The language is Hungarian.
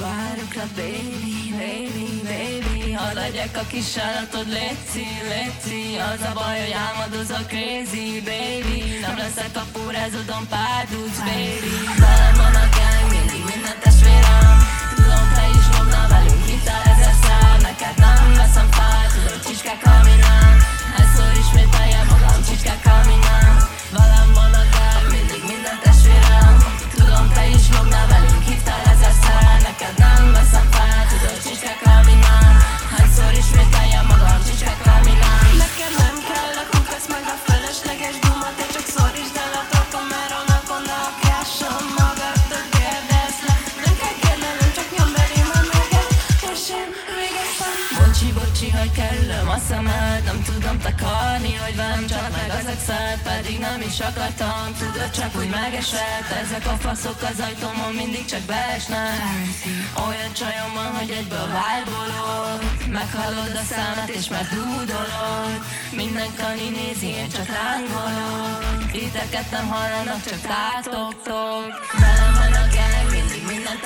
Várok rá, baby, baby, baby. Hadd legyek a kis állatod, léci, léci. Az a baj, hogy álmodozok, crazy, baby. Nem leszek a pórázodon, párduc, baby. Velem van a kerülöm a szemed Nem tudom takarni, hogy velem csak meg az exed Pedig nem is akartam, tudod, csak úgy megesett Ezek a faszok az ajtómon mindig csak beesnek. Olyan csajom van, hogy egyből vibe Meghallod a számat és már dúdolod. Minden kani nézi, én csak lángolok. Titeket nem hallanak, csak tátoktok. Velem van a gang, mindig minden